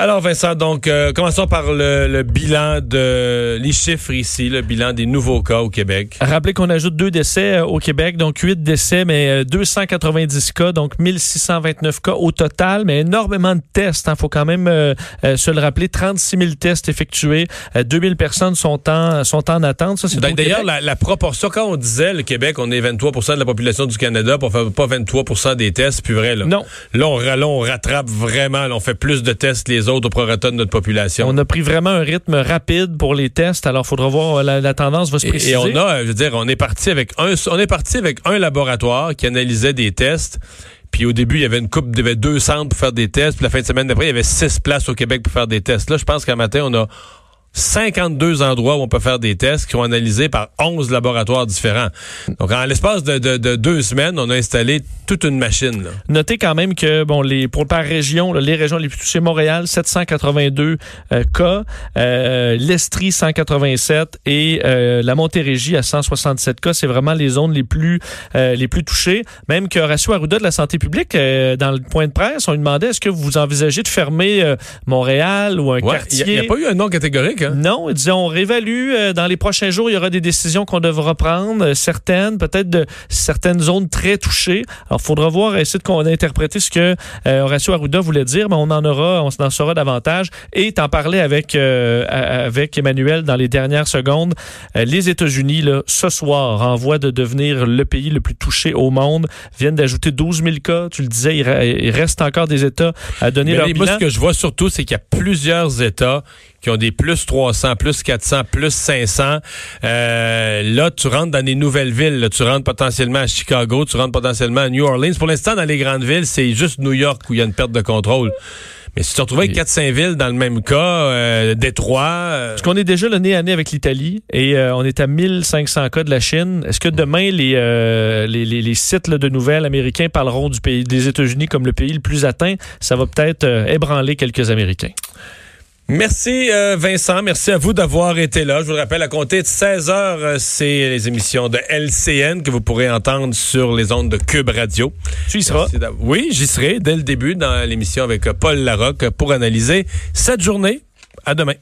Alors Vincent, donc euh, commençons par le, bilan de les chiffres ici, le bilan des nouveaux cas au Québec. Rappelez qu'on ajoute deux décès euh, au Québec, donc huit décès, mais 290 euh, cas, donc 1629 cas au total, mais énormément de tests. Il hein, faut quand même se le rappeler, 36 000 tests effectués, 2000 personnes sont en sont en attente. D'ailleurs, la, proportion quand on disait le Québec, on est 23% de la population du Canada, pour faire pas 23% des tests, plus vrai là. Non. Là, on, on rattrape vraiment, on fait plus de tests les autres au prorata de notre population. On a pris vraiment un rythme rapide pour les tests, alors il faudra voir la, tendance va se préciser. Et, on a, je veux dire, on est parti avec un, on est parti avec un laboratoire qui analysait des tests. Puis au début, il y avait une coupe, il y avait deux centres pour faire des tests. Puis la fin de semaine d'après, il y avait six places au Québec pour faire des tests. Là, je pense qu'un matin, on a 52 endroits où on peut faire des tests qui sont analysés par 11 laboratoires différents. Donc, en l'espace de, deux semaines, on a installé toute une machine. Notez quand même que, bon, les, pour, par région, les régions les plus touchées, Montréal, 782 euh, cas, euh, l'Estrie, 187 et euh, la Montérégie à 167 cas. C'est vraiment les zones les plus, les plus touchées. Même que Horacio Arruda de la santé publique, dans le point de presse, on lui demandait est-ce que vous envisagez de fermer Montréal ou un quartier? Il n'y a, pas eu un nom catégorique. Hein? Non, disons, on réévalue. Euh, dans les prochains jours, il y aura des décisions qu'on devra prendre, euh, certaines, peut-être de certaines zones très touchées. Alors, il faudra voir, essayer de interpréter ce que euh, Horacio Arruda voulait dire, mais on en aura, on en saura davantage. Et t'en parlais avec, avec Emmanuel dans les dernières secondes. les États-Unis, là, ce soir, en voie de devenir le pays le plus touché au monde, viennent d'ajouter 12 000 cas. Tu le disais, il, reste encore des États à donner leur bilan. Moi, ce que je vois surtout, c'est qu'il y a plusieurs États qui ont des plus 300, plus 400, plus 500. Euh, là, tu rentres dans des nouvelles villes. Tu rentres potentiellement à Chicago, tu rentres potentiellement à New Orleans. Pour l'instant, dans les grandes villes, c'est juste New York où il y a une perte de contrôle. Mais si tu te retrouves avec 4-5 villes dans le même cas, euh, Détroit... Euh, Parce qu'on est déjà le nez à nez avec l'Italie et euh, on est à 1500 cas de la Chine. Est-ce que demain, les, les, les, sites de nouvelles américains parleront du pays des États-Unis comme le pays le plus atteint? Ça va peut-être ébranler quelques Américains. Merci euh, Vincent, merci à vous d'avoir été là. Je vous le rappelle, à compter de 16 heures, euh, c'est les émissions de LCN que vous pourrez entendre sur les ondes de Cube Radio. Tu y seras? Oui, j'y serai dès le début dans l'émission avec Paul Larocque pour analyser cette journée. À demain.